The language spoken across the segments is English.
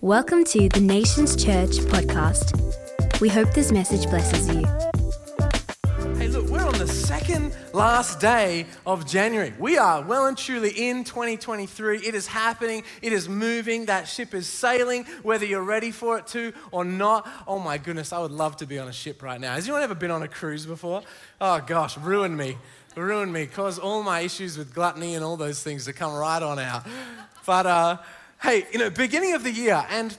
Welcome to the Nations Church podcast. We hope this message blesses you. Hey, look, we're on the second last day of January. We are well and truly in 2023. It is happening, it is moving, that ship is sailing, whether you're ready for it to or not. Oh my goodness, I would love to be on a ship right now. Has anyone ever been on a cruise before? Oh gosh, ruined me. Ruined me, caused all my issues with gluttony and all those things to come right on out. But, uh, hey, you know, beginning of the year, and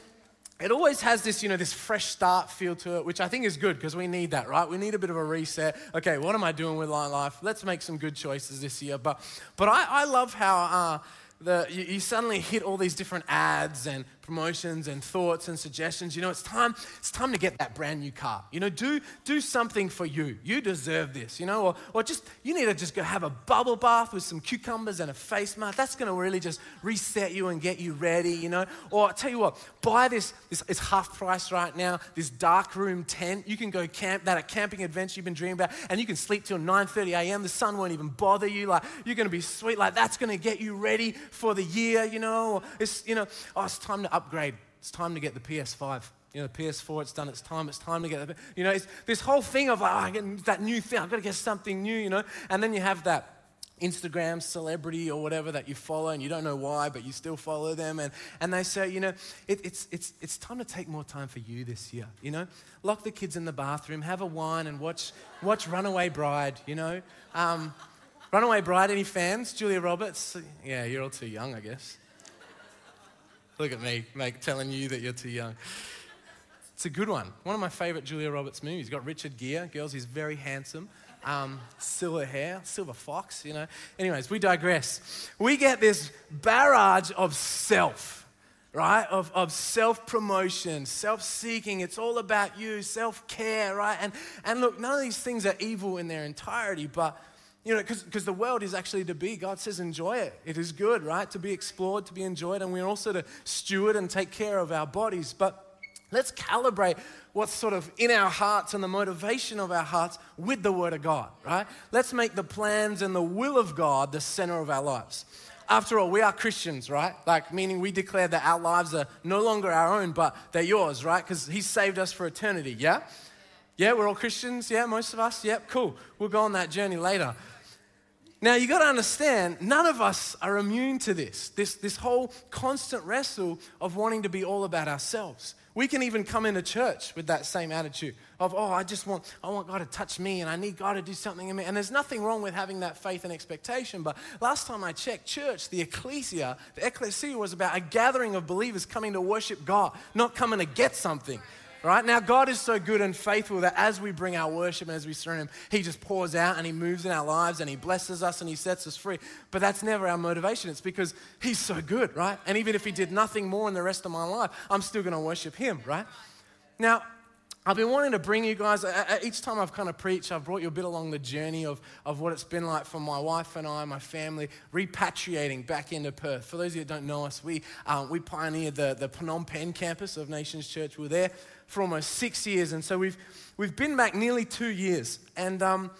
it always has this, you know, this fresh start feel to it, which I think is good because we need that, right? We need a bit of a reset. Okay, what am I doing with my life? Let's make some good choices this year. But, but I, I love how uh, the, you, you suddenly hit all these different ads and promotions and thoughts and suggestions. You know, it's time, it's time to get that brand new car. You know, do, do something for you. You deserve this, you know, or, or just, you need to just go have a bubble bath with some cucumbers and a face mask. That's going to really just reset you and get you ready, you know. Or I'll tell you what, buy this, this it's half price right now, this dark room tent. You can go camp, that a camping adventure you've been dreaming about, and you can sleep till 9.30 a.m. The sun won't even bother you. Like, you're going to be sweet. Like, that's going to get you ready for the year, you know. It's, you know, oh, it's time to upgrade. It's time to get the PS5. You know, the PS4, it's done its time. It's time to get the, you know, it's this whole thing of like, oh, get that new thing. I've got to get something new, you know. And then you have that Instagram celebrity or whatever that you follow and you don't know why, but you still follow them. And, and they say, you know, it, it's, it's, it's time to take more time for you this year, you know. Lock the kids in the bathroom, have a wine and watch, watch Runaway Bride, you know. Um, Runaway Bride, any fans? Julia Roberts? Yeah, you're all too young, I guess. Look at me, mate, telling you that you're too young. It's a good one. One of my favorite Julia Roberts movies. Got Richard Gere. Girls, he's very handsome. Um, silver hair, silver fox, you know. Anyways, we digress. We get this barrage of self, right? Of, of self promotion, self seeking. It's all about you, self care, right? And, and look, none of these things are evil in their entirety, but you know, because the world is actually to be. God says, enjoy it. It is good, right? To be explored, to be enjoyed. And we're also to steward and take care of our bodies. But let's calibrate what's sort of in our hearts and the motivation of our hearts with the Word of God, right? Let's make the plans and the will of God the center of our lives. After all, we are Christians, right? Like, meaning we declare that our lives are no longer our own, but they're yours, right? Because He saved us for eternity, yeah? Yeah, we're all Christians, yeah, most of us, yep, cool. We'll go on that journey later. Now, you got to understand, none of us are immune to this, this, this whole constant wrestle of wanting to be all about ourselves. We can even come into church with that same attitude of, oh, I just want, I want God to touch me and I need God to do something in me. And there's nothing wrong with having that faith and expectation. But last time I checked, church, the ecclesia, the ecclesia was about a gathering of believers coming to worship God, not coming to get something right? Now, God is so good and faithful that as we bring our worship and as we surrender Him, He just pours out and He moves in our lives and He blesses us and He sets us free. But that's never our motivation. It's because He's so good, right? And even if He did nothing more in the rest of my life, I'm still going to worship Him, right? Now, I've been wanting to bring you guys, each time I've kind of preached, I've brought you a bit along the journey of, of what it's been like for my wife and I, my family, repatriating back into Perth. For those of you that don't know us, we, um, we pioneered the, the Phnom Penh campus of Nations Church. We were there for almost six years. And so we've, we've been back nearly two years. And um,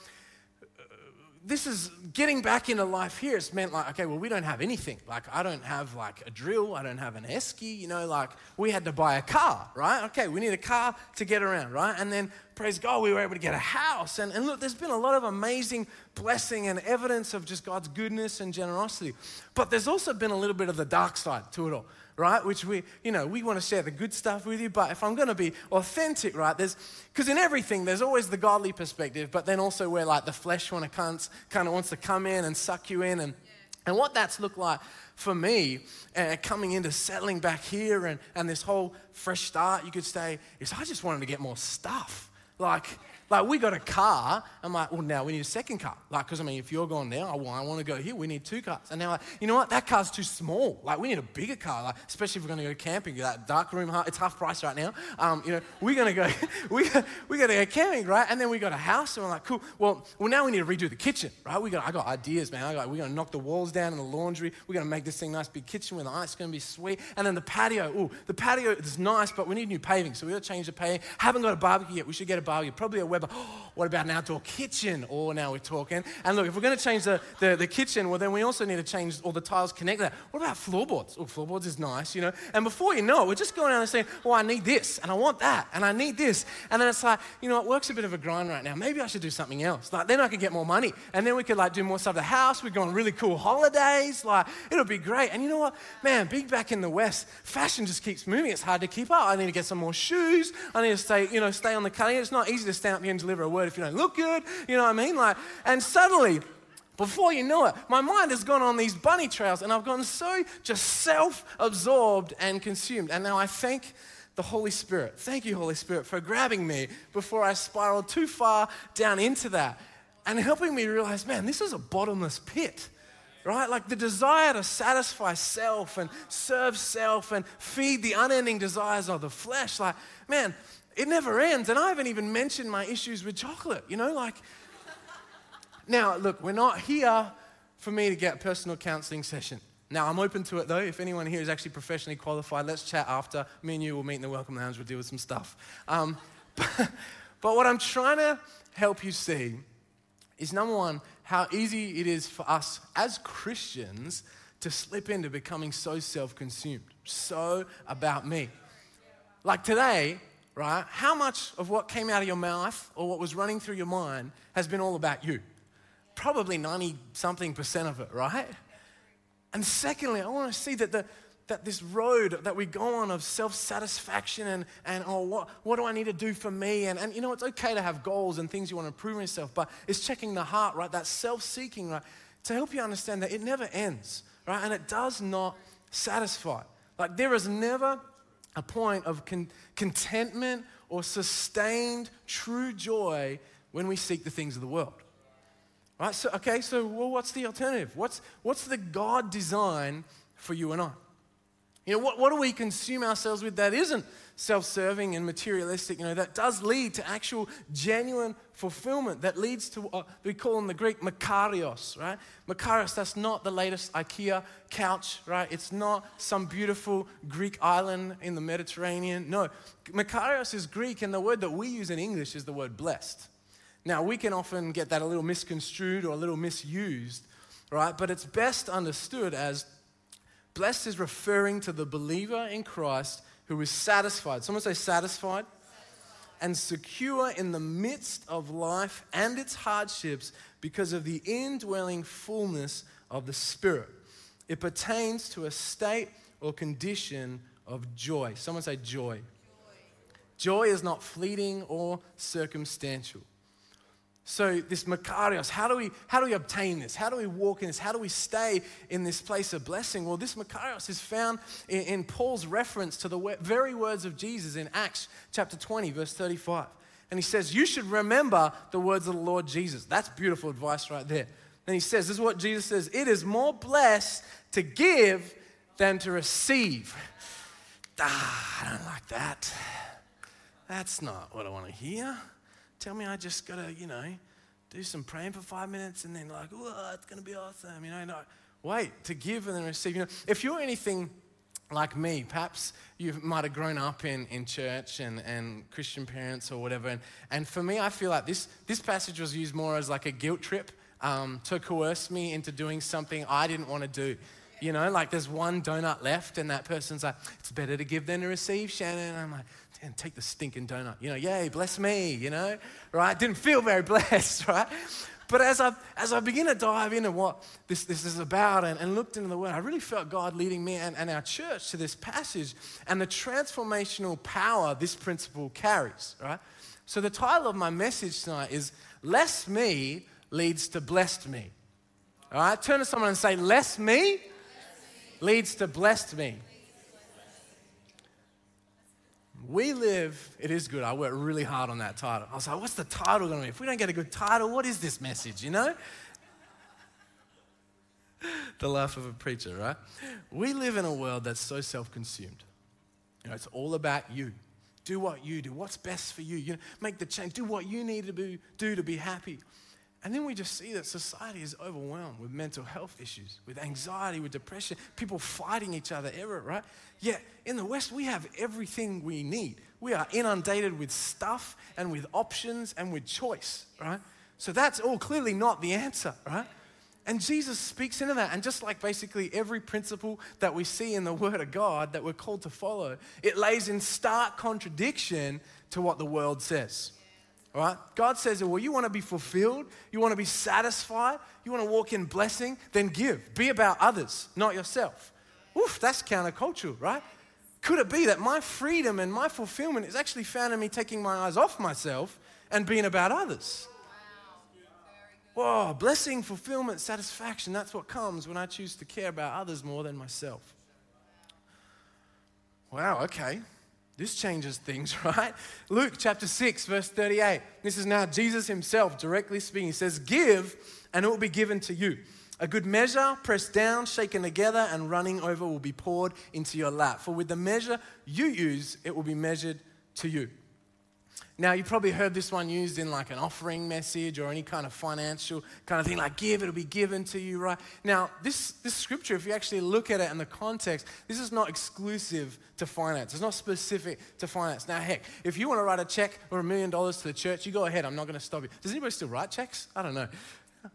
this is getting back into life here. It's meant like, okay, well, we don't have anything. Like, I don't have like a drill. I don't have an esky. You know, like we had to buy a car, right? Okay, we need a car to get around, right? And then, praise God, we were able to get a house. And, and look, there's been a lot of amazing blessing and evidence of just God's goodness and generosity. But there's also been a little bit of the dark side to it all right? Which we, you know, we want to share the good stuff with you, but if I'm going to be authentic, right, there's, because in everything, there's always the godly perspective, but then also where like the flesh want to kind of wants to come in and suck you in. And, and what that's looked like for me, uh, coming into settling back here and, and this whole fresh start, you could say, is I just wanted to get more stuff. Like, like, we got a car. I'm like, well, now we need a second car. Like, because I mean, if you're going now, I want, I want to go here. We need two cars. And now, like, you know what? That car's too small. Like, we need a bigger car. Like, especially if we're going to go camping. That dark room, it's half price right now. Um, you know, we're going to go, we we got to go camping, right? And then we got a house, and we're like, cool. Well, well, now we need to redo the kitchen, right? We got, I got ideas, man. I got, we're going to knock the walls down in the laundry. We're going to make this thing nice, big kitchen with the ice. It's going to be sweet. And then the patio. Oh, the patio is nice, but we need new paving, so we got to change the paving. Haven't got a barbecue yet. We should get a barbecue. Probably a about, oh, what about an outdoor kitchen? Oh, now we're talking. And look, if we're going to change the, the, the, kitchen, well, then we also need to change all the tiles connect that. What about floorboards? Oh, floorboards is nice, you know. And before you know it, we're just going out and saying, well, I need this, and I want that, and I need this. And then it's like, you know, it works a bit of a grind right now. Maybe I should do something else. Like, then I could get more money. And then we could, like, do more stuff at the house. We'd go on really cool holidays. Like, it'll be great. And you know what? Man, being back in the West, fashion just keeps moving. It's hard to keep up. I need to get some more shoes. I need to stay, you know, stay on the cutting. It's not easy to stand up and deliver a word if you don't look good. You know what I mean? Like, and suddenly, before you know it, my mind has gone on these bunny trails and I've gotten so just self absorbed and consumed. And now I thank the Holy Spirit. Thank you, Holy Spirit, for grabbing me before I spiraled too far down into that and helping me realize, man, this is a bottomless pit right? Like the desire to satisfy self and serve self and feed the unending desires of the flesh. Like, man, it never ends. And I haven't even mentioned my issues with chocolate, you know? Like, now, look, we're not here for me to get a personal counseling session. Now, I'm open to it though. If anyone here is actually professionally qualified, let's chat after. Me and you will meet in the Welcome Lounge, we'll deal with some stuff. Um, but, but what I'm trying to help you see is number one, how easy it is for us as Christians to slip into becoming so self consumed, so about me. Like today, right? How much of what came out of your mouth or what was running through your mind has been all about you? Probably 90 something percent of it, right? And secondly, I want to see that the, that this road that we go on of self satisfaction and, and oh, what, what do I need to do for me? And, and you know, it's okay to have goals and things you want to improve in yourself, but it's checking the heart, right? That self seeking, right? To help you understand that it never ends, right? And it does not satisfy. Like, there is never a point of con- contentment or sustained true joy when we seek the things of the world. Right? So, okay, so well, what's the alternative? What's, what's the God design for you and I? You know, what, what do we consume ourselves with that isn't self serving and materialistic? You know, that does lead to actual genuine fulfillment, that leads to what we call in the Greek makarios, right? Makarios, that's not the latest IKEA couch, right? It's not some beautiful Greek island in the Mediterranean. No, makarios is Greek, and the word that we use in English is the word blessed. Now, we can often get that a little misconstrued or a little misused, right? But it's best understood as Blessed is referring to the believer in Christ who is satisfied. Someone say satisfied. And secure in the midst of life and its hardships because of the indwelling fullness of the Spirit. It pertains to a state or condition of joy. Someone say joy. Joy, joy is not fleeting or circumstantial. So, this Makarios, how do, we, how do we obtain this? How do we walk in this? How do we stay in this place of blessing? Well, this Makarios is found in, in Paul's reference to the very words of Jesus in Acts chapter 20, verse 35. And he says, You should remember the words of the Lord Jesus. That's beautiful advice right there. Then he says, This is what Jesus says It is more blessed to give than to receive. Ah, I don't like that. That's not what I want to hear tell me I just got to, you know, do some praying for five minutes and then like, oh, it's going to be awesome, you know. No, wait, to give and then receive. You know, if you're anything like me, perhaps you might have grown up in, in church and, and Christian parents or whatever. And, and for me, I feel like this, this passage was used more as like a guilt trip um, to coerce me into doing something I didn't want to do. You know, like there's one donut left, and that person's like, it's better to give than to receive, Shannon. And I'm like, and take the stinking donut. You know, yay, bless me, you know, right? Didn't feel very blessed, right? But as I, as I begin to dive into what this, this is about and, and looked into the Word, I really felt God leading me and, and our church to this passage and the transformational power this principle carries, right? So the title of my message tonight is Less Me Leads to Blessed Me. All right, turn to someone and say, Less me leads to blessed me. We live, it is good. I worked really hard on that title. I was like, what's the title going to be? If we don't get a good title, what is this message, you know? the life of a preacher, right? We live in a world that's so self consumed. You know, it's all about you. Do what you do. What's best for you? You know, make the change. Do what you need to be, do to be happy. And then we just see that society is overwhelmed with mental health issues, with anxiety, with depression, people fighting each other ever, right? Yet in the West, we have everything we need. We are inundated with stuff and with options and with choice, right? So that's all clearly not the answer, right? And Jesus speaks into that. And just like basically every principle that we see in the Word of God that we're called to follow, it lays in stark contradiction to what the world says. All right? God says, well, you want to be fulfilled, you want to be satisfied, you want to walk in blessing, then give. Be about others, not yourself. Oof, that's countercultural, right? Could it be that my freedom and my fulfillment is actually found in me taking my eyes off myself and being about others? Whoa, blessing, fulfillment, satisfaction, that's what comes when I choose to care about others more than myself. Wow, okay. This changes things, right? Luke chapter 6, verse 38. This is now Jesus himself directly speaking. He says, Give, and it will be given to you. A good measure, pressed down, shaken together, and running over will be poured into your lap. For with the measure you use, it will be measured to you. Now, you probably heard this one used in like an offering message or any kind of financial kind of thing, like give, it'll be given to you, right? Now, this, this scripture, if you actually look at it in the context, this is not exclusive to finance. It's not specific to finance. Now, heck, if you want to write a check or a million dollars to the church, you go ahead. I'm not going to stop you. Does anybody still write checks? I don't know.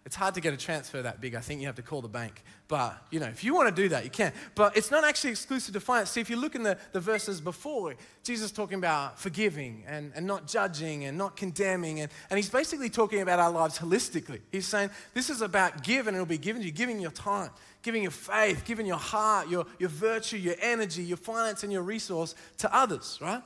It's hard to get a transfer that big. I think you have to call the bank. But, you know, if you want to do that, you can. But it's not actually exclusive to finance. See, if you look in the, the verses before, Jesus talking about forgiving and, and not judging and not condemning. And, and he's basically talking about our lives holistically. He's saying this is about give and it'll be given to you, giving your time, giving your faith, giving your heart, your, your virtue, your energy, your finance, and your resource to others, right?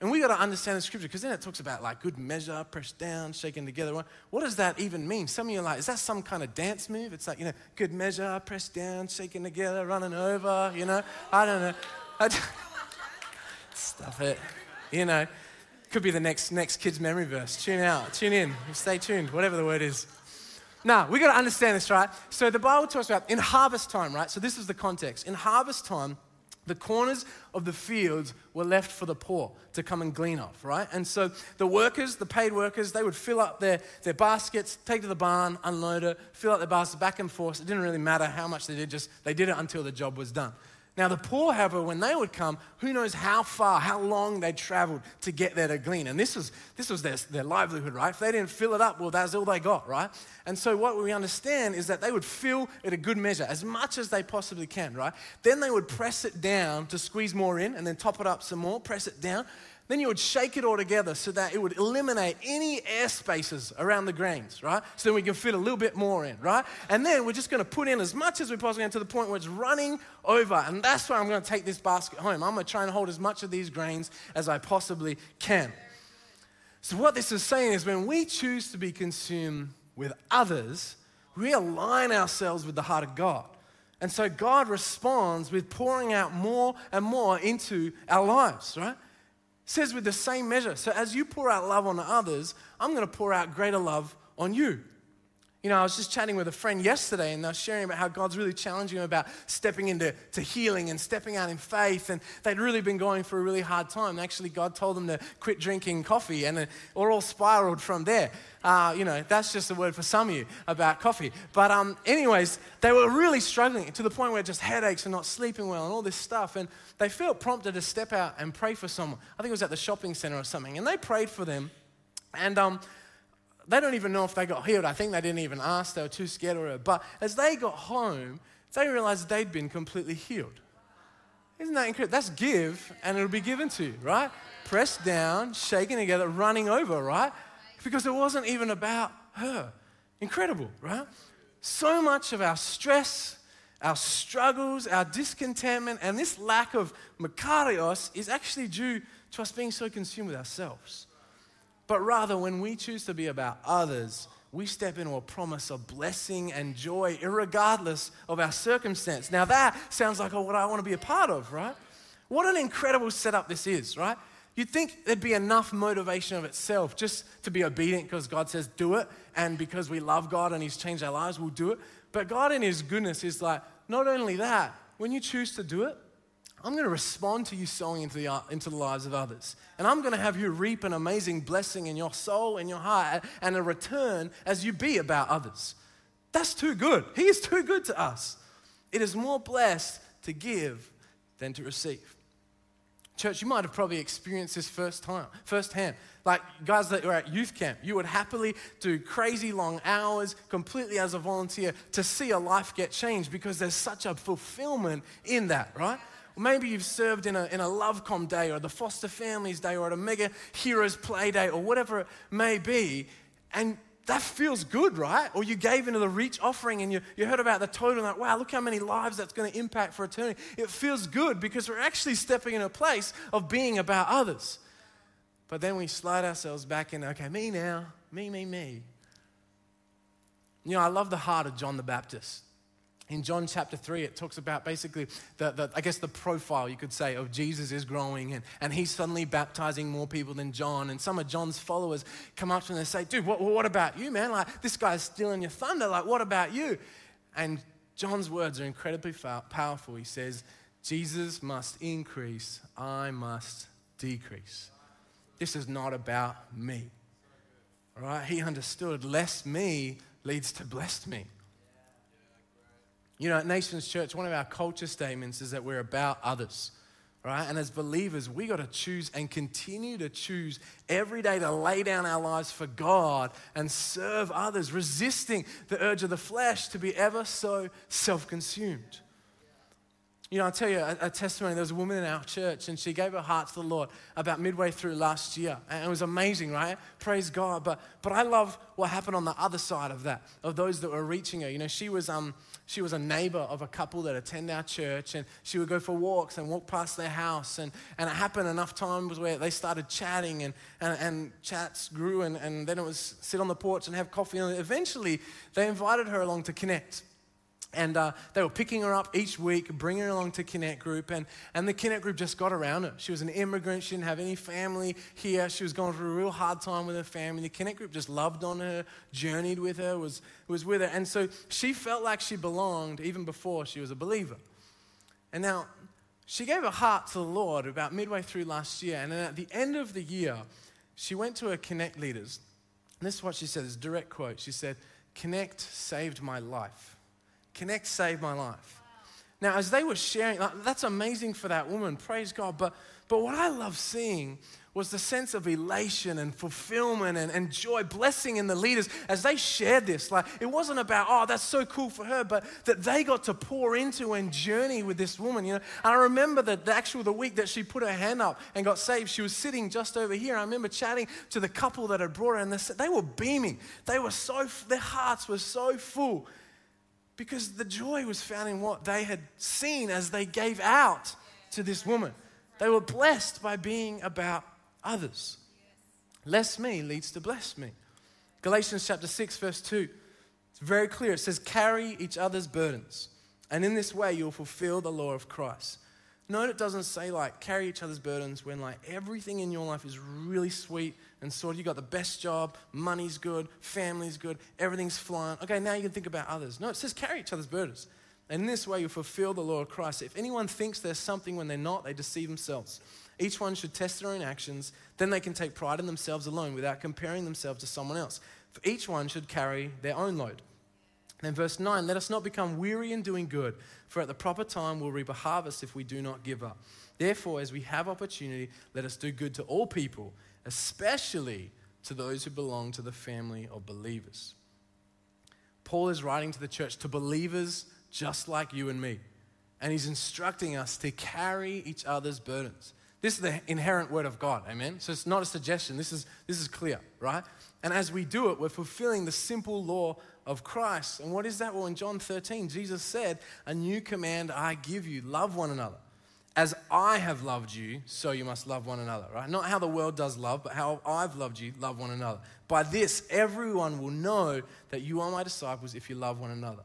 And we got to understand the scripture because then it talks about like good measure, pressed down, shaken together. What does that even mean? Some of you are like, is that some kind of dance move? It's like, you know, good measure, pressed down, shaken together, running over, you know? I don't know. I Stuff it. You know, could be the next, next kid's memory verse. Tune out, tune in, stay tuned, whatever the word is. Now, we got to understand this, right? So the Bible talks about in harvest time, right? So this is the context. In harvest time, the corners of the fields were left for the poor to come and glean off, right? And so the workers, the paid workers, they would fill up their, their baskets, take to the barn, unload it, fill up their baskets back and forth. It didn't really matter how much they did, just they did it until the job was done. Now, the poor, however, when they would come, who knows how far, how long they traveled to get there to glean. And this was, this was their, their livelihood, right? If they didn't fill it up, well, that's all they got, right? And so, what we understand is that they would fill it a good measure, as much as they possibly can, right? Then they would press it down to squeeze more in, and then top it up some more, press it down. Then you would shake it all together so that it would eliminate any air spaces around the grains, right? So then we can fit a little bit more in, right? And then we're just going to put in as much as we possibly can to the point where it's running over. And that's why I'm going to take this basket home. I'm going to try and hold as much of these grains as I possibly can. So, what this is saying is when we choose to be consumed with others, we align ourselves with the heart of God. And so God responds with pouring out more and more into our lives, right? Says with the same measure. So as you pour out love on others, I'm going to pour out greater love on you. You know, I was just chatting with a friend yesterday and they were sharing about how God's really challenging them about stepping into to healing and stepping out in faith. And they'd really been going through a really hard time. Actually, God told them to quit drinking coffee and it all spiraled from there. Uh, you know, that's just a word for some of you about coffee. But, um, anyways, they were really struggling to the point where just headaches and not sleeping well and all this stuff. And they felt prompted to step out and pray for someone. I think it was at the shopping center or something. And they prayed for them. And, um, they don't even know if they got healed. I think they didn't even ask. They were too scared or whatever. But as they got home, they realized they'd been completely healed. Isn't that incredible? That's give, and it'll be given to you, right? Pressed down, shaken together, running over, right? Because it wasn't even about her. Incredible, right? So much of our stress, our struggles, our discontentment, and this lack of makarios is actually due to us being so consumed with ourselves. But rather, when we choose to be about others, we step into a promise of blessing and joy, regardless of our circumstance. Now, that sounds like oh, what I want to be a part of, right? What an incredible setup this is, right? You'd think there'd be enough motivation of itself just to be obedient because God says do it, and because we love God and He's changed our lives, we'll do it. But God, in His goodness, is like, not only that, when you choose to do it, I'm going to respond to you sowing into the, uh, into the lives of others. And I'm going to have you reap an amazing blessing in your soul and your heart and a return as you be about others. That's too good. He is too good to us. It is more blessed to give than to receive. Church, you might have probably experienced this first time, firsthand. Like guys that were at youth camp, you would happily do crazy long hours completely as a volunteer to see a life get changed because there's such a fulfillment in that, right? Maybe you've served in a, in a LoveCom day or the Foster Families Day or at a Mega Heroes Play Day or whatever it may be, and that feels good, right? Or you gave into the reach offering and you, you heard about the total, like, wow, look how many lives that's going to impact for eternity. It feels good because we're actually stepping in a place of being about others. But then we slide ourselves back in, okay, me now, me, me, me. You know, I love the heart of John the Baptist in John chapter 3, it talks about basically the, the, I guess the profile, you could say, of Jesus is growing and, and he's suddenly baptizing more people than John. And some of John's followers come up to him and say, Dude, what, what about you, man? Like, this guy's stealing your thunder. Like, what about you? And John's words are incredibly powerful. He says, Jesus must increase, I must decrease. This is not about me. All right? He understood less me leads to blessed me. You know, at Nations Church, one of our culture statements is that we're about others, right? And as believers, we got to choose and continue to choose every day to lay down our lives for God and serve others, resisting the urge of the flesh to be ever so self consumed. You know, I'll tell you a, a, testimony. There was a woman in our church, and she gave her heart to the Lord about midway through last year. And it was amazing, right? Praise God. But, but I love what happened on the other side of that, of those that were reaching her. You know, she was, um, she was a neighbor of a couple that attend our church, and she would go for walks and walk past their house. And, and it happened enough times where they started chatting, and, and, and chats grew, and, and then it was sit on the porch and have coffee. And eventually, they invited her along to connect. And uh, they were picking her up each week, bringing her along to Connect Group. And, and the Connect Group just got around her. She was an immigrant. She didn't have any family here. She was going through a real hard time with her family. The Connect Group just loved on her, journeyed with her, was, was with her. And so she felt like she belonged even before she was a believer. And now, she gave her heart to the Lord about midway through last year. And at the end of the year, she went to her Connect leaders. And this is what she said, this direct quote. She said, Connect saved my life. Connect saved my life. Now, as they were sharing, that's amazing for that woman, praise God. But, but what I love seeing was the sense of elation and fulfillment and, and joy, blessing in the leaders as they shared this. Like, it wasn't about, oh, that's so cool for her, but that they got to pour into and journey with this woman, you know. And I remember that the actual, the week that she put her hand up and got saved, she was sitting just over here. I remember chatting to the couple that had brought her, and they, they were beaming. They were so, their hearts were so full because the joy was found in what they had seen as they gave out to this woman. They were blessed by being about others. Less me leads to bless me. Galatians chapter 6, verse 2. It's very clear. It says, Carry each other's burdens, and in this way you'll fulfill the law of Christ. Note it doesn't say like carry each other's burdens when like everything in your life is really sweet and sort of you got the best job, money's good, family's good, everything's flying. Okay, now you can think about others. No, it says carry each other's burdens. And in this way you fulfill the law of Christ. If anyone thinks there's something when they're not, they deceive themselves. Each one should test their own actions, then they can take pride in themselves alone without comparing themselves to someone else. For each one should carry their own load. Then, verse 9, let us not become weary in doing good, for at the proper time we'll reap a harvest if we do not give up. Therefore, as we have opportunity, let us do good to all people, especially to those who belong to the family of believers. Paul is writing to the church, to believers just like you and me. And he's instructing us to carry each other's burdens. This is the inherent word of God, amen? So it's not a suggestion, this is, this is clear, right? And as we do it, we're fulfilling the simple law of Christ. And what is that? Well, in John 13, Jesus said, A new command I give you love one another. As I have loved you, so you must love one another, right? Not how the world does love, but how I've loved you, love one another. By this, everyone will know that you are my disciples if you love one another.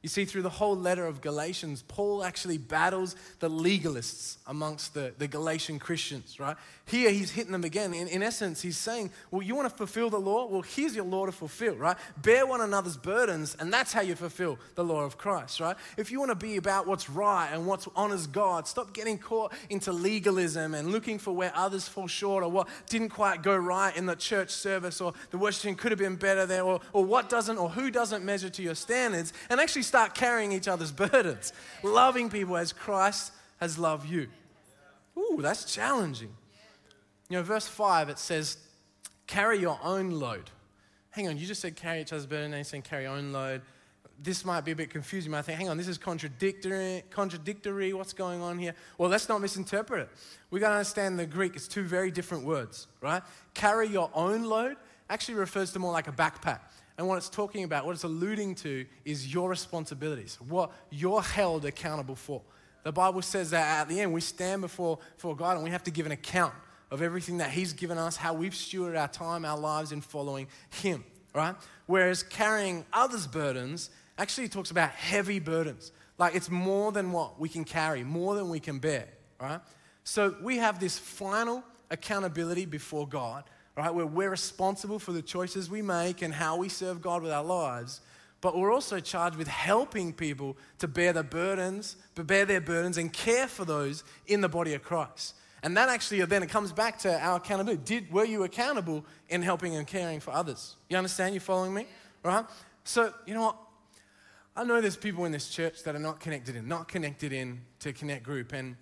You see, through the whole letter of Galatians, Paul actually battles the legalists amongst the, the Galatian Christians, right? Here he's hitting them again. In, in essence, he's saying, Well, you want to fulfill the law? Well, here's your law to fulfill, right? Bear one another's burdens, and that's how you fulfill the law of Christ, right? If you want to be about what's right and what honors God, stop getting caught into legalism and looking for where others fall short or what didn't quite go right in the church service or the worshiping could have been better there or, or what doesn't or who doesn't measure to your standards, and actually start carrying each other's burdens, loving people as Christ has loved you. Ooh, that's challenging. You know, verse 5, it says, carry your own load. Hang on, you just said carry each other's burden, and you're saying carry your own load. This might be a bit confusing. You might think, hang on, this is contradictory. Contradictory. What's going on here? Well, let's not misinterpret it. We've got to understand the Greek. It's two very different words, right? Carry your own load actually refers to more like a backpack. And what it's talking about, what it's alluding to, is your responsibilities, what you're held accountable for. The Bible says that at the end, we stand before, before God and we have to give an account of everything that He's given us, how we've stewarded our time, our lives in following Him, right? Whereas carrying others' burdens actually talks about heavy burdens. Like it's more than what we can carry, more than we can bear, right? So we have this final accountability before God right? Where we're responsible for the choices we make and how we serve God with our lives. But we're also charged with helping people to bear the burdens, bear their burdens and care for those in the body of Christ. And that actually then it comes back to our accountability. Did, were you accountable in helping and caring for others? You understand? You following me? Right? So, you know what? I know there's people in this church that are not connected in, not connected in to Connect Group. And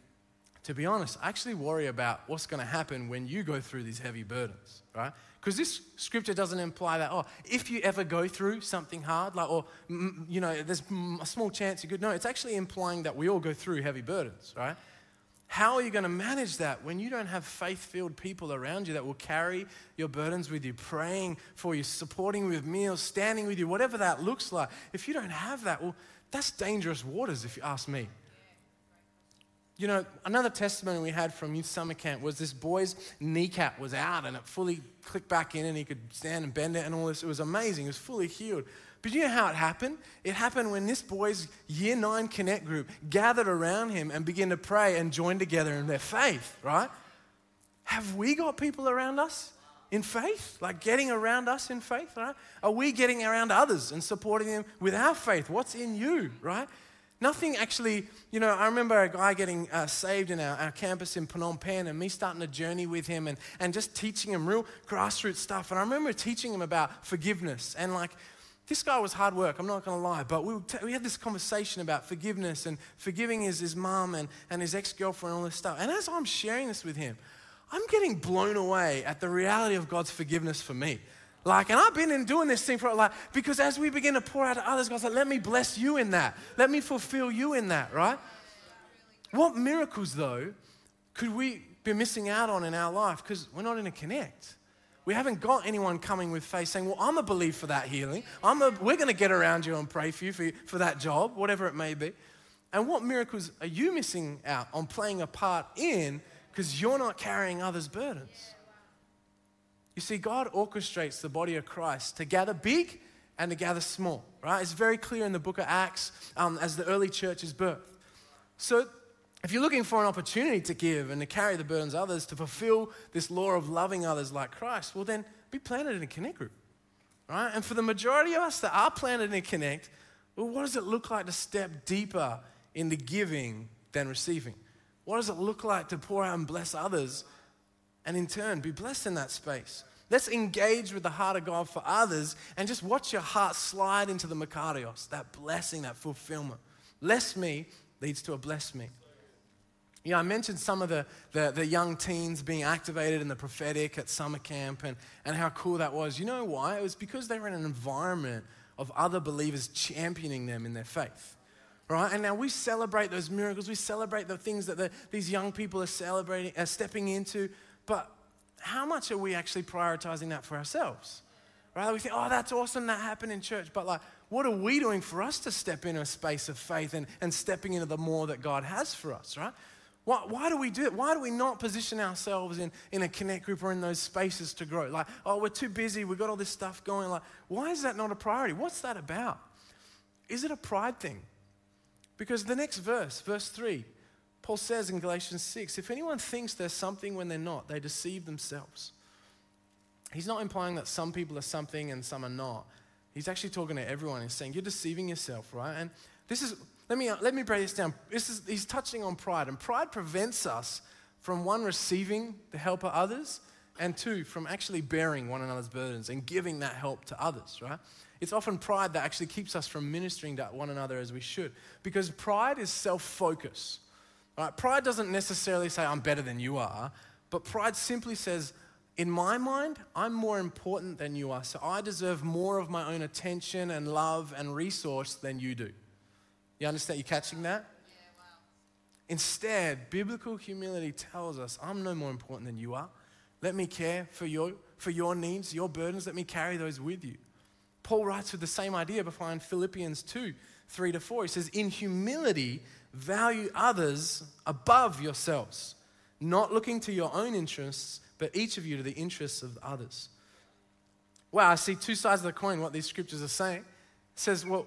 to be honest, I actually worry about what's going to happen when you go through these heavy burdens, right? Because this scripture doesn't imply that, oh, if you ever go through something hard, like, or, you know, there's a small chance you could. No, it's actually implying that we all go through heavy burdens, right? How are you going to manage that when you don't have faith filled people around you that will carry your burdens with you, praying for you, supporting with meals, standing with you, whatever that looks like? If you don't have that, well, that's dangerous waters, if you ask me. You know, another testimony we had from youth summer camp was this boy's kneecap was out and it fully clicked back in and he could stand and bend it and all this. It was amazing. It was fully healed. But you know how it happened? It happened when this boy's year nine connect group gathered around him and began to pray and join together in their faith, right? Have we got people around us in faith? Like getting around us in faith, right? Are we getting around others and supporting them with our faith? What's in you, right? Nothing actually, you know, I remember a guy getting uh, saved in our, our, campus in Phnom Penh and me starting a journey with him and, and just teaching him real grassroots stuff. And I remember teaching him about forgiveness. And like, this guy was hard work, I'm not going to lie, but we, t- we had this conversation about forgiveness and forgiving his, his mom and, and his ex girlfriend and all this stuff. And as I'm sharing this with him, I'm getting blown away at the reality of God's forgiveness for me. Like, and I've been in doing this thing for a like, because as we begin to pour out to others, God's like, let me bless you in that. Let me fulfill you in that, right? What miracles, though, could we be missing out on in our life because we're not in a connect? We haven't got anyone coming with faith saying, Well, I'm a believer for that healing. I'm a, we're going to get around you and pray for you for, for that job, whatever it may be. And what miracles are you missing out on playing a part in because you're not carrying others' burdens? You see, God orchestrates the body of Christ to gather big and to gather small, right? It's very clear in the book of Acts um, as the early church is birthed. So, if you're looking for an opportunity to give and to carry the burdens of others, to fulfill this law of loving others like Christ, well, then be planted in a connect group, right? And for the majority of us that are planted in a connect, well, what does it look like to step deeper into giving than receiving? What does it look like to pour out and bless others and in turn be blessed in that space. Let's engage with the heart of God for others and just watch your heart slide into the Makarios, that blessing, that fulfillment. Bless me leads to a bless me. You know, I mentioned some of the, the, the, young teens being activated in the prophetic at summer camp and, and how cool that was. You know why? It was because they were in an environment of other believers championing them in their faith. Right? And now we celebrate those miracles. We celebrate the things that the, these young people are celebrating, are stepping into. But how much are we actually prioritizing that for ourselves? Right? We think, oh, that's awesome, that happened in church. But like, what are we doing for us to step into a space of faith and, and stepping into the more that God has for us, right? Why, why do we do it? Why do we not position ourselves in, in a connect group or in those spaces to grow? Like, oh, we're too busy, we've got all this stuff going. Like, why is that not a priority? What's that about? is it a pride thing? Because the next verse, verse 3, Paul says in Galatians 6 if anyone thinks they're something when they're not, they deceive themselves. He's not implying that some people are something and some are not. He's actually talking to everyone. He's saying, You're deceiving yourself, right? And this is, let me, uh, let me break this down. This is, he's touching on pride, and pride prevents us from one, receiving the help of others, and two, from actually bearing one another's burdens and giving that help to others, right? It's often pride that actually keeps us from ministering to one another as we should. Because pride is self focus. Right? Pride doesn't necessarily say, I'm better than you are, but pride simply says, in my mind, I'm more important than you are. So I deserve more of my own attention and love and resource than you do. You understand? You catching that? Yeah, wow. Instead, biblical humility tells us, I'm no more important than you are. Let me care for your, for your needs, your burdens. Let me carry those with you. Paul writes with the same idea behind Philippians 2 3 to 4. He says, In humility, value others above yourselves, not looking to your own interests, but each of you to the interests of others. Wow, I see two sides of the coin, what these scriptures are saying. It says, well,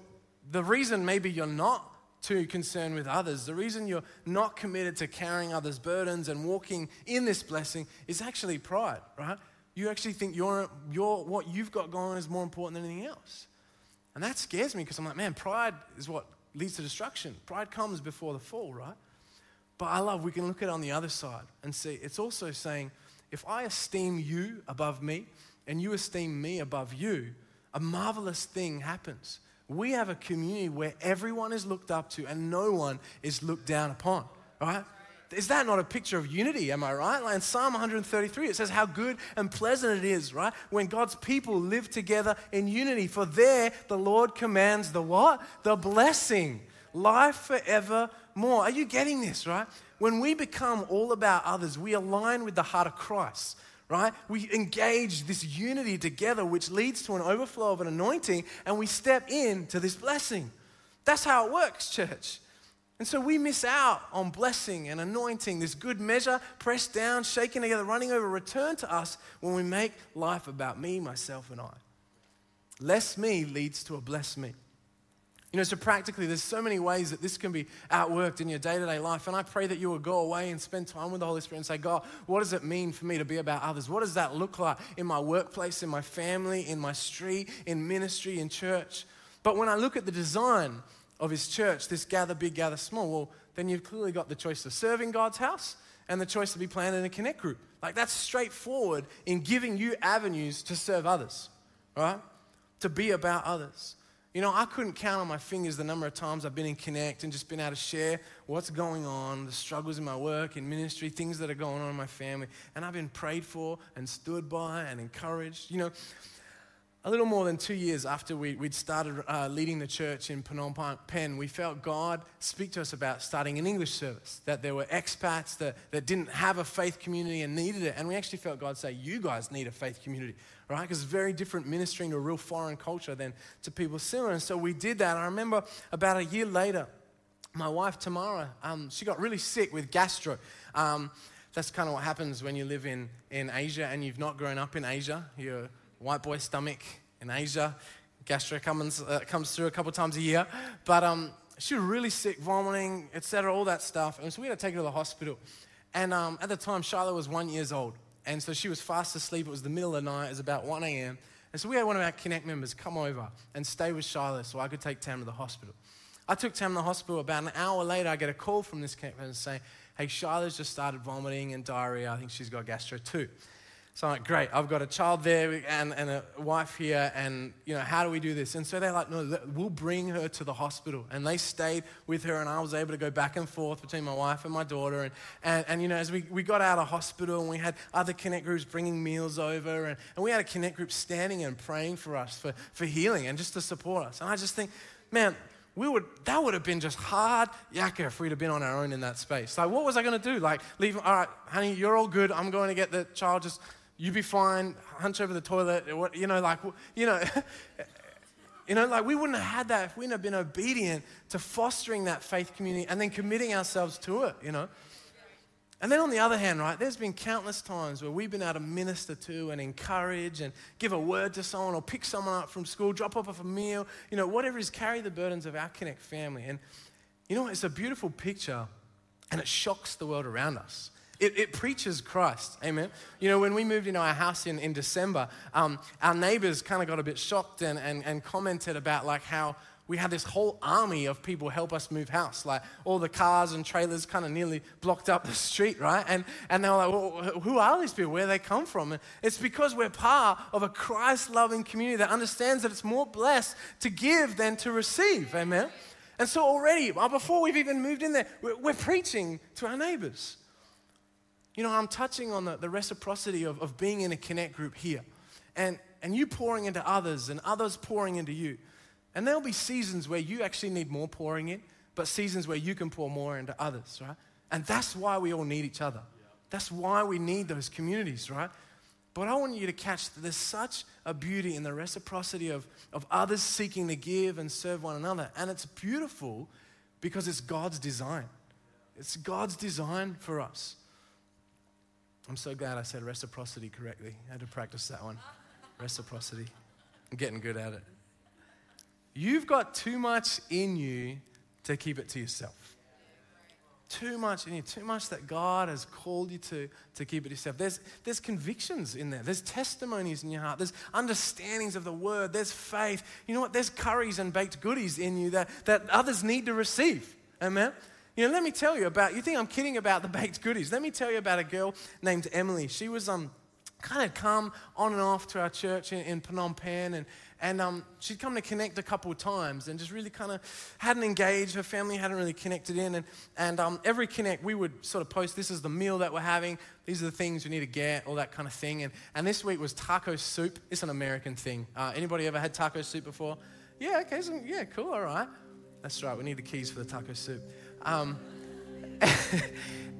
the reason maybe you're not too concerned with others, the reason you're not committed to carrying others' burdens and walking in this blessing is actually pride, right? You actually think your, your, what you've got going is more important than anything else. And that scares me because I'm like, man, pride is what leads to destruction. Pride comes before the fall, right? But I love we can look at it on the other side and see it's also saying, if I esteem you above me and you esteem me above you, a marvelous thing happens. We have a community where everyone is looked up to and no one is looked down upon, right? Is that not a picture of unity? Am I right? Like in Psalm 133, it says how good and pleasant it is, right? When God's people live together in unity. For there the Lord commands the what? The blessing. Life forevermore. Are you getting this, right? When we become all about others, we align with the heart of Christ right? We engage this unity together, which leads to an overflow of an anointing, and we step into this blessing. That's how it works, church. And so we miss out on blessing and anointing, this good measure, pressed down, shaken together, running over, return to us when we make life about me, myself, and I. Less me leads to a bless me. You know, so practically, there's so many ways that this can be outworked in your day to day life. And I pray that you will go away and spend time with the Holy Spirit and say, God, what does it mean for me to be about others? What does that look like in my workplace, in my family, in my street, in ministry, in church? But when I look at the design of his church, this gather big, gather small, well, then you've clearly got the choice of serving God's house and the choice to be planted in a connect group. Like that's straightforward in giving you avenues to serve others, right? To be about others. You know, I couldn't count on my fingers the number of times I've been in Connect and just been able to share what's going on, the struggles in my work, in ministry, things that are going on in my family. And I've been prayed for and stood by and encouraged. You know, a little more than two years after we, would started uh, leading the church in Phnom Penh, we felt God speak to us about starting an English service, that there were expats that, that didn't have a faith community and needed it. And we actually felt God say, You guys need a faith community, right? Because it's very different ministering to a real foreign culture than to people similar. And so we did that. I remember about a year later, my wife Tamara, um, she got really sick with gastro. Um, that's kind of what happens when you live in, in Asia and you've not grown up in Asia. You're white boy stomach in Asia. Gastro comes, uh, comes through a couple times a year. But um, she was really sick, vomiting, etc., all that stuff. And so we had to take her to the hospital. And um, at the time, Charlotte was one years old. And so she was fast asleep. It was the middle of the night. It was about 1 a.m. And so we had one of our Connect members come over and stay with Charlotte so I could take Tam to the hospital. I took Tam to the hospital. About an hour later, I get a call from this Connect member saying, hey, Charlotte's just started vomiting and diarrhea. I think she's got gastro too. So I'm like, great, I've got a child there and, and a wife here, and you know, how do we do this? And so they're like, no, we'll bring her to the hospital. And they stayed with her, and I was able to go back and forth between my wife and my daughter. And, and, and you know, as we, we got out of hospital, and we had other connect groups bringing meals over, and, and we had a connect group standing and praying for us for, for healing and just to support us. And I just think, man, we would that would have been just hard yakka if we'd have been on our own in that space. Like, what was I going to do? Like, leave? All right, honey, you're all good. I'm going to get the child. Just you be fine, hunch over the toilet, you know, like, you know, you know, like we wouldn't have had that if we hadn't been obedient to fostering that faith community and then committing ourselves to it, you know. And then on the other hand, right, there's been countless times where we've been able to minister to and encourage and give a word to someone or pick someone up from school, drop off a meal, you know, whatever is carry the burdens of our Connect family. And you know, it's a beautiful picture and it shocks the world around us. It, it, preaches Christ. Amen. You know, when we moved into our house in, in December, um, our neighbors kind of got a bit shocked and, and, and commented about like how we had this whole army of people help us move house. Like all the cars and trailers kind of nearly blocked up the street, right? And, and they were like, well, who are these people? Where they come from? And it's because we're part of a Christ loving community that understands that it's more blessed to give than to receive. Amen. And so already, uh, before we've even moved in there, we're, we're preaching to our neighbors. You know, I'm touching on the, the reciprocity of, of being in a connect group here and, and you pouring into others and others pouring into you. And there'll be seasons where you actually need more pouring in, but seasons where you can pour more into others, right? And that's why we all need each other. That's why we need those communities, right? But I want you to catch that there's such a beauty in the reciprocity of, of others seeking to give and serve one another. And it's beautiful because it's God's design. It's God's design for us. I'm so glad I said reciprocity correctly. I had to practice that one. Reciprocity. I'm getting good at it. You've got too much in you to keep it to yourself. Too much in you, too much that God has called you to, to keep it yourself. There's, there's convictions in there, there's testimonies in your heart, there's understandings of the word, there's faith. You know what? There's curries and baked goodies in you that, that others need to receive. Amen? You know, let me tell you about, you think I'm kidding about the baked goodies. Let me tell you about a girl named Emily. She was um, kind of come on and off to our church in, in Phnom Penh and, and um, she'd come to connect a couple of times and just really kind of hadn't engaged. Her family hadn't really connected in. And, and um, every connect, we would sort of post this is the meal that we're having. These are the things you need to get, all that kind of thing. And, and this week was taco soup. It's an American thing. Uh, anybody ever had taco soup before? Yeah, okay, so, yeah, cool, all right. That's right, we need the keys for the taco soup. Um,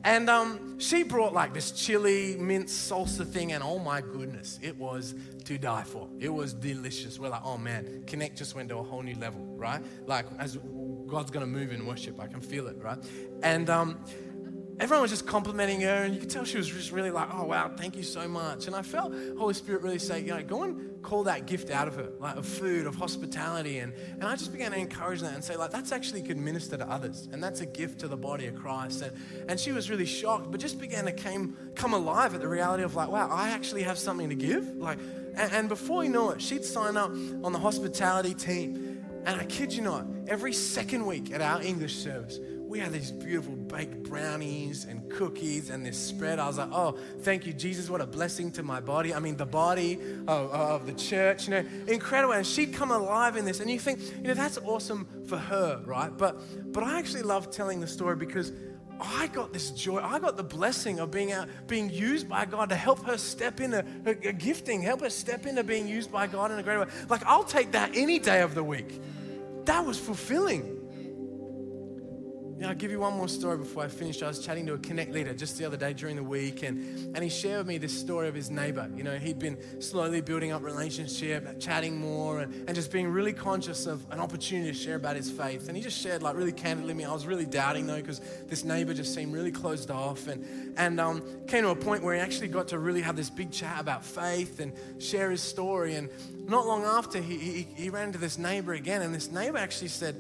And um, she brought like this chili mint salsa thing, and oh my goodness, it was to die for. It was delicious. We're like, oh man, Connect just went to a whole new level, right? Like, as God's gonna move in worship, I can feel it, right? And um, everyone was just complimenting her, and you could tell she was just really like, oh wow, thank you so much. And I felt Holy Spirit really say, you know, go and call that gift out of her, like of food, of hospitality. And, and I just began to encourage that and say, like, that's actually could minister to others. And that's a gift to the body of Christ. And, and she was really shocked, but just began to came, come alive at the reality of like, wow, I actually have something to give. Like, and, and before you know it, she'd sign up on the hospitality team. And I kid you not, every second week at our English service, we had these beautiful baked brownies and cookies and this spread. I was like, oh, thank you, Jesus. What a blessing to my body. I mean, the body of, of the church, you know, incredible. And she'd come alive in this. And you think, you know, that's awesome for her, right? But, but I actually love telling the story because I got this joy. I got the blessing of being out, being used by God to help her step into a, a gifting, help her step into being used by God in a great way. Like, I'll take that any day of the week. That was fulfilling. I'll give you one more story before I finish. I was chatting to a Connect leader just the other day during the week, and, and he shared with me this story of his neighbor. You know, he'd been slowly building up relationship, chatting more, and, and just being really conscious of an opportunity to share about his faith. And he just shared, like, really candidly me. I was really doubting, though, because this neighbor just seemed really closed off, and, and um, came to a point where he actually got to really have this big chat about faith and share his story. And not long after, he, he, he ran into this neighbor again, and this neighbor actually said,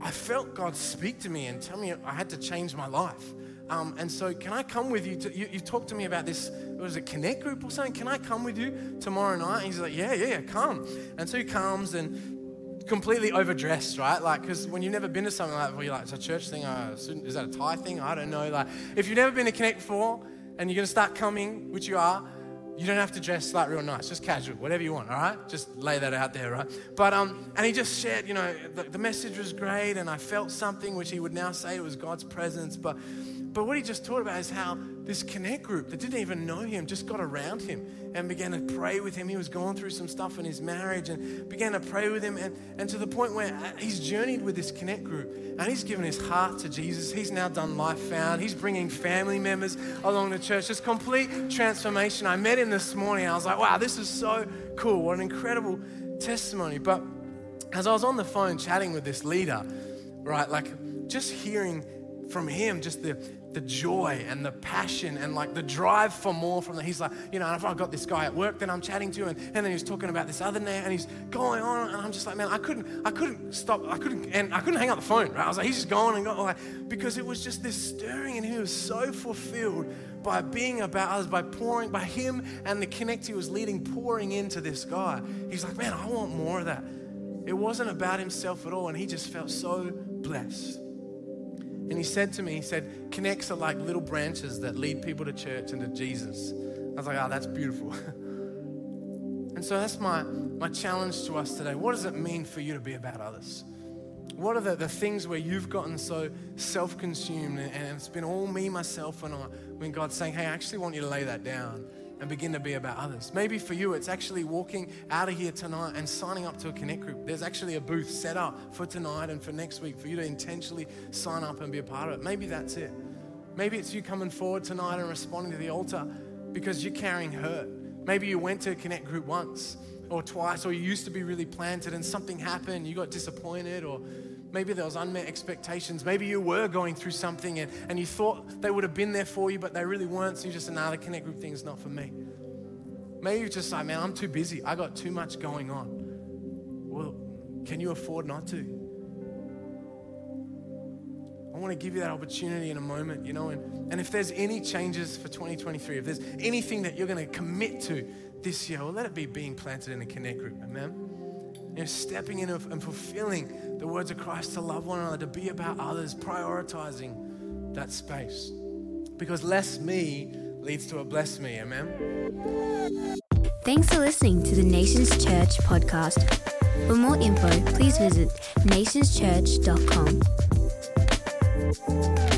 I felt God speak to me and tell me I had to change my life. Um, and so, can I come with you? To, you, you talked to me about this, It was a Connect Group or something? Can I come with you tomorrow night? And he's like, Yeah, yeah, yeah, come. And so he comes and completely overdressed, right? Like, because when you've never been to something like that, you're like, it's a church thing, uh, is that a Thai thing? I don't know. Like, if you've never been to Connect before and you're going to start coming, which you are, you don't have to dress like real nice, just casual, whatever you want, all right? Just lay that out there, right? But, um, and he just shared, you know, the, the message was great and I felt something which he would now say it was God's presence. But, but what he just taught about is how this connect group that didn't even know him just got around him and began to pray with him. He was going through some stuff in his marriage and began to pray with him. And, and to the point where uh, he's journeyed with this connect group and he's given his heart to Jesus. He's now done Life Found. He's bringing family members along the church. Just complete transformation. I met him this morning. I was like, wow, this is so cool. What an incredible testimony. But as I was on the phone chatting with this leader, right, like just hearing from him just the, the joy and the passion and like the drive for more from the he's like you know if i've got this guy at work that i'm chatting to and, and then he's talking about this other man and he's going on and i'm just like man i couldn't i couldn't stop i couldn't and i couldn't hang up the phone right? I was like he's just going and going like because it was just this stirring and he was so fulfilled by being about us by pouring by him and the connect he was leading pouring into this guy. He's like man i want more of that. It wasn't about himself at all and he just felt so blessed and he said to me, he said, connects are like little branches that lead people to church and to Jesus. I was like, oh, that's beautiful. and so that's my, my challenge to us today. What does it mean for you to be about others? What are the, the things where you've gotten so self consumed and, and it's been all me, myself, and I, when God's saying, hey, I actually want you to lay that down? And begin to be about others. Maybe for you, it's actually walking out of here tonight and signing up to a connect group. There's actually a booth set up for tonight and for next week for you to intentionally sign up and be a part of it. Maybe that's it. Maybe it's you coming forward tonight and responding to the altar because you're carrying hurt. Maybe you went to a connect group once or twice, or you used to be really planted and something happened, you got disappointed, or Maybe there was unmet expectations. Maybe you were going through something and, and you thought they would have been there for you, but they really weren't. So you just said, nah, the connect group thing is not for me. Maybe you're just like, man, I'm too busy. I got too much going on. Well, can you afford not to? I want to give you that opportunity in a moment, you know. And, and if there's any changes for 2023, if there's anything that you're going to commit to this year, well, let it be being planted in a connect group. Amen you know, stepping in and fulfilling the words of Christ to love one another, to be about others, prioritizing that space. Because less me leads to a bless me. Amen. Thanks for listening to the Nations Church podcast. For more info, please visit nationschurch.com.